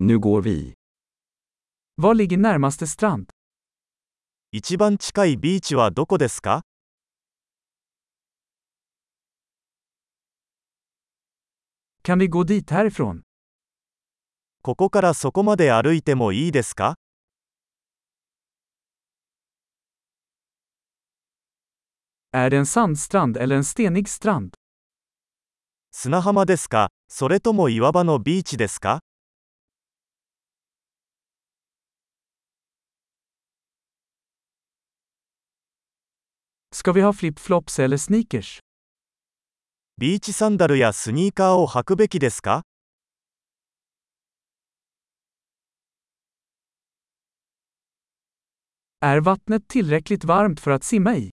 Nu går vi. Var ligger närmaste strand? 一番近いビーチはどこですか Kan vi gå dit härifrån? ここからそこまで歩いてもいいですか Är det en sandstrand eller en stenig strand? 砂浜ですかそれとも岩場のビーチですか Ska vi ha flip-flops eller sneakers? ビーチサンダルやスニーカーを履くべきですか Är vattnet tillräckligt varmt för att simma i?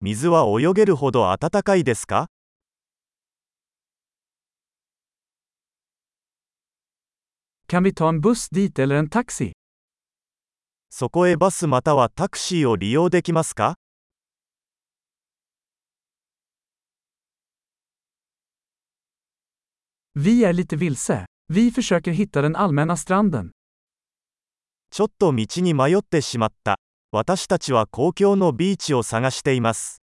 水は泳げるほど暖かいですか Kan vi ta en buss dit eller en taxi? そこへバスまたはタクシーを利用できますか Vi är lite vilse. Vi försöker hitta den allmänna stranden. ちょっと道に迷ってしまった。私たちは公共のビーチを探しています。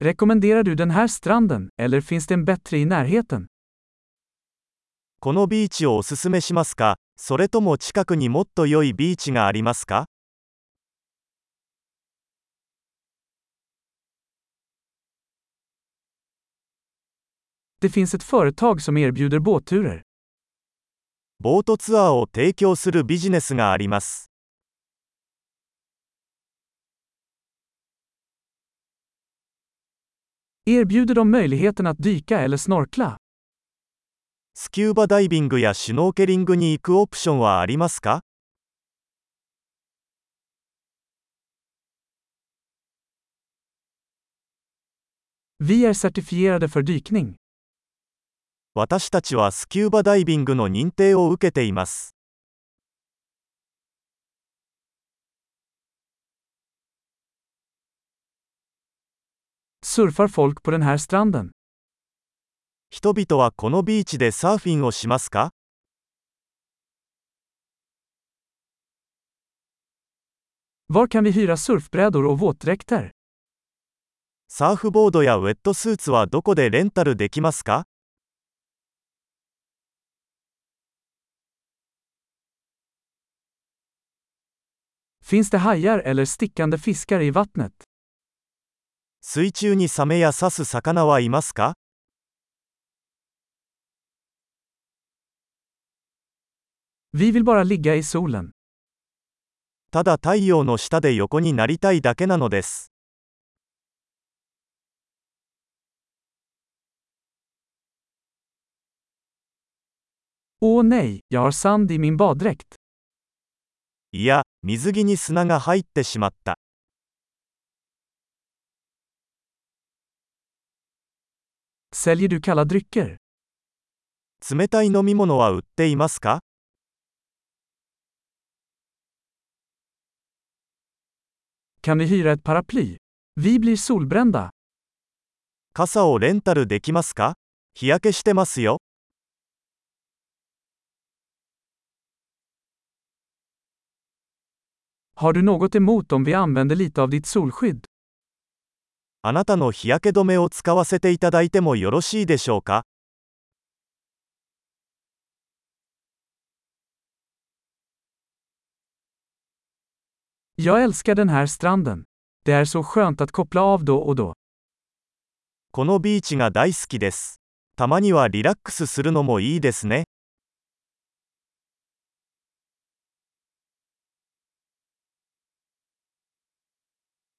Rekommenderar du den här stranden, eller finns det en bättre i närheten? このビーチをおすすめしますかそれとも近くにもっと良いビーチがありますか Det finns ett företag som erbjuder båtturer. ボートツアーを提供するビジネスがあります。 Erbjuder de möjligheten att dyka eller snorkla? スキューバダイビングやシュノーケリングに行くオプションはありますか Vi är certifierade för dykning. 私たちはスキューバダイビングの認定を受けています。人々はこのビーチでサーフィンをしますか?サーフボードやウェットスーツはどこでレンタルできますか？Finns det hajar eller stickande fiskar i vattnet? 水中にサメや刺す魚はいますか Vi vill bara ligga i solen. ただ太陽の下で横になりたいだけなのです。 Åh nej, jag har sand i min baddräkt. いや、水着に砂が入ってしまった。Säljer du kalla drycker? 冷たい飲み物は売っていますか.傘をレンタルできますか日焼けしてますよ。Har du något emot om vi använder lite av ditt solskydd? あなたの日焼け止めを使わせていただいてもよろしいでしょうか Jag älskar den här stranden. Det är så skönt att koppla av då och då. このビーチが大好きです。たまにはリラックスするのもいいですね。